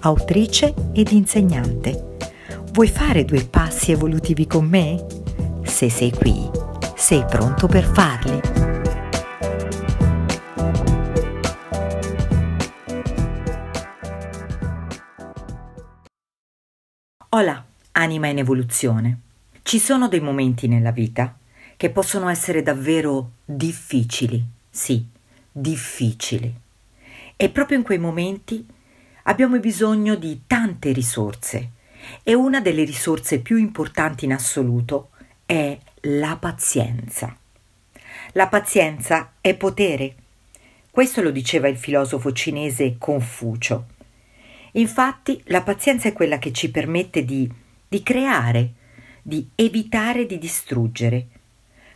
autrice ed insegnante. Vuoi fare due passi evolutivi con me? Se sei qui, sei pronto per farli. Hola, anima in evoluzione. Ci sono dei momenti nella vita che possono essere davvero difficili, sì, difficili. E proprio in quei momenti abbiamo bisogno di tante risorse e una delle risorse più importanti in assoluto è la pazienza. La pazienza è potere. Questo lo diceva il filosofo cinese Confucio. Infatti la pazienza è quella che ci permette di, di creare, di evitare di distruggere.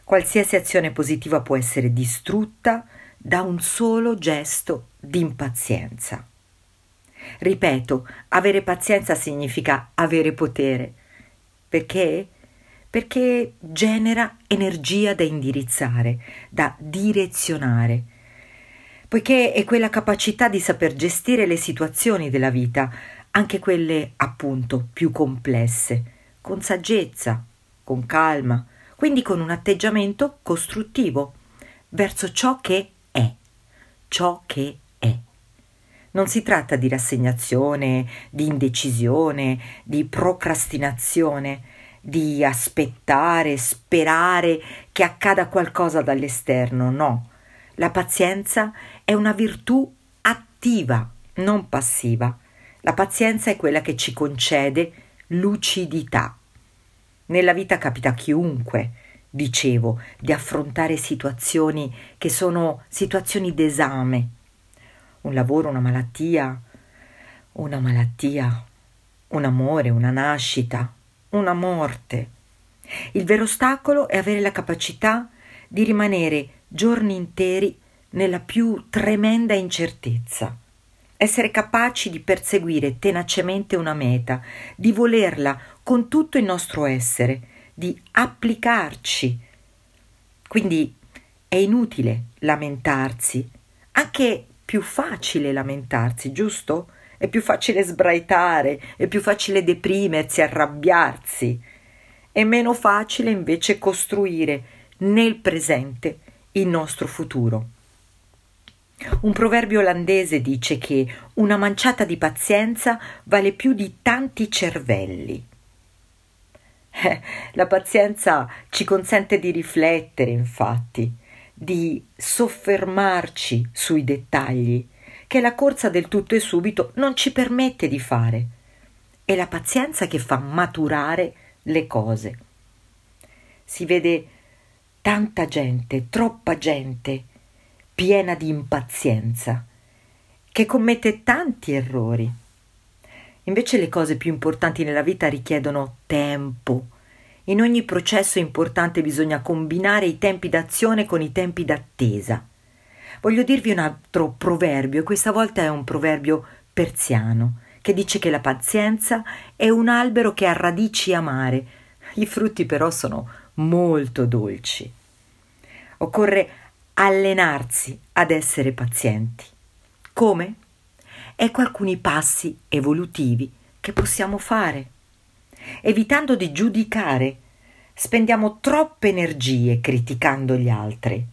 Qualsiasi azione positiva può essere distrutta da un solo gesto di impazienza. Ripeto, avere pazienza significa avere potere. Perché? Perché genera energia da indirizzare, da direzionare, poiché è quella capacità di saper gestire le situazioni della vita, anche quelle appunto più complesse, con saggezza, con calma, quindi con un atteggiamento costruttivo verso ciò che è, ciò che è. Non si tratta di rassegnazione, di indecisione, di procrastinazione, di aspettare, sperare che accada qualcosa dall'esterno, no. La pazienza è una virtù attiva, non passiva. La pazienza è quella che ci concede lucidità. Nella vita capita a chiunque, dicevo, di affrontare situazioni che sono situazioni d'esame, un lavoro, una malattia, una malattia, un amore, una nascita, una morte. Il vero ostacolo è avere la capacità di rimanere giorni interi nella più tremenda incertezza. Essere capaci di perseguire tenacemente una meta, di volerla con tutto il nostro essere, di applicarci. Quindi è inutile lamentarsi, anche più facile lamentarsi, giusto? È più facile sbraitare, è più facile deprimersi, arrabbiarsi. È meno facile invece costruire nel presente il nostro futuro. Un proverbio olandese dice che una manciata di pazienza vale più di tanti cervelli. Eh, la pazienza ci consente di riflettere, infatti, di soffermarci sui dettagli che la corsa del tutto e subito non ci permette di fare. È la pazienza che fa maturare le cose. Si vede tanta gente, troppa gente, piena di impazienza, che commette tanti errori. Invece le cose più importanti nella vita richiedono tempo, in ogni processo importante bisogna combinare i tempi d'azione con i tempi d'attesa. Voglio dirvi un altro proverbio, e questa volta è un proverbio persiano, che dice che la pazienza è un albero che ha radici amare. I frutti però sono molto dolci. Occorre allenarsi ad essere pazienti. Come? Ecco alcuni passi evolutivi che possiamo fare evitando di giudicare, spendiamo troppe energie criticando gli altri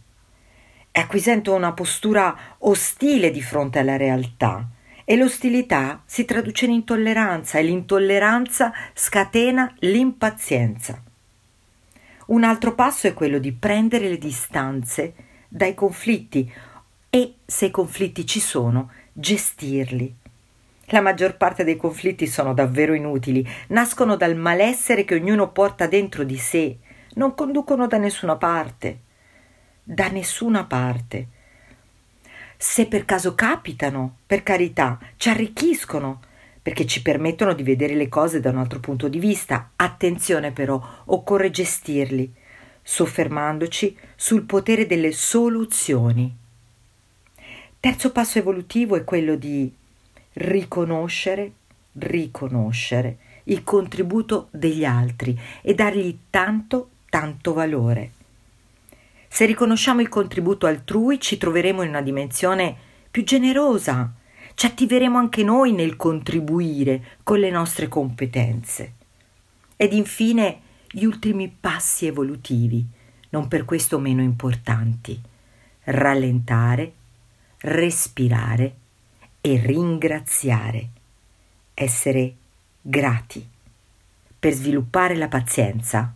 e acquisendo una postura ostile di fronte alla realtà. E l'ostilità si traduce in intolleranza e l'intolleranza scatena l'impazienza. Un altro passo è quello di prendere le distanze dai conflitti e, se i conflitti ci sono, gestirli la maggior parte dei conflitti sono davvero inutili, nascono dal malessere che ognuno porta dentro di sé, non conducono da nessuna parte. Da nessuna parte. Se per caso capitano, per carità, ci arricchiscono, perché ci permettono di vedere le cose da un altro punto di vista. Attenzione però, occorre gestirli, soffermandoci sul potere delle soluzioni. Terzo passo evolutivo è quello di riconoscere, riconoscere il contributo degli altri e dargli tanto, tanto valore. Se riconosciamo il contributo altrui ci troveremo in una dimensione più generosa, ci attiveremo anche noi nel contribuire con le nostre competenze. Ed infine gli ultimi passi evolutivi, non per questo meno importanti. Rallentare, respirare e ringraziare. Essere grati. Per sviluppare la pazienza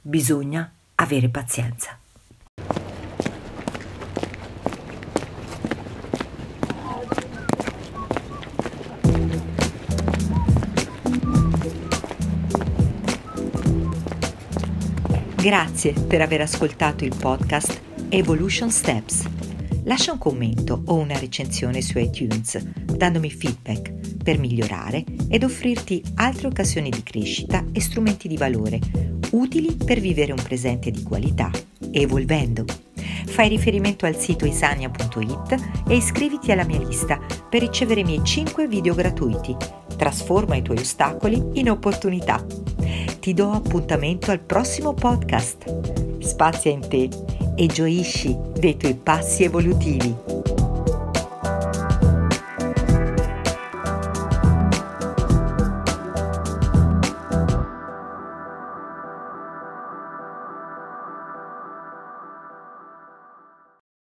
bisogna avere pazienza. Grazie per aver ascoltato il podcast Evolution Steps. Lascia un commento o una recensione su iTunes, dandomi feedback per migliorare ed offrirti altre occasioni di crescita e strumenti di valore utili per vivere un presente di qualità, evolvendo. Fai riferimento al sito isania.it e iscriviti alla mia lista per ricevere i miei 5 video gratuiti. Trasforma i tuoi ostacoli in opportunità ti do appuntamento al prossimo podcast. Spazia in te e gioisci dei tuoi passi evolutivi.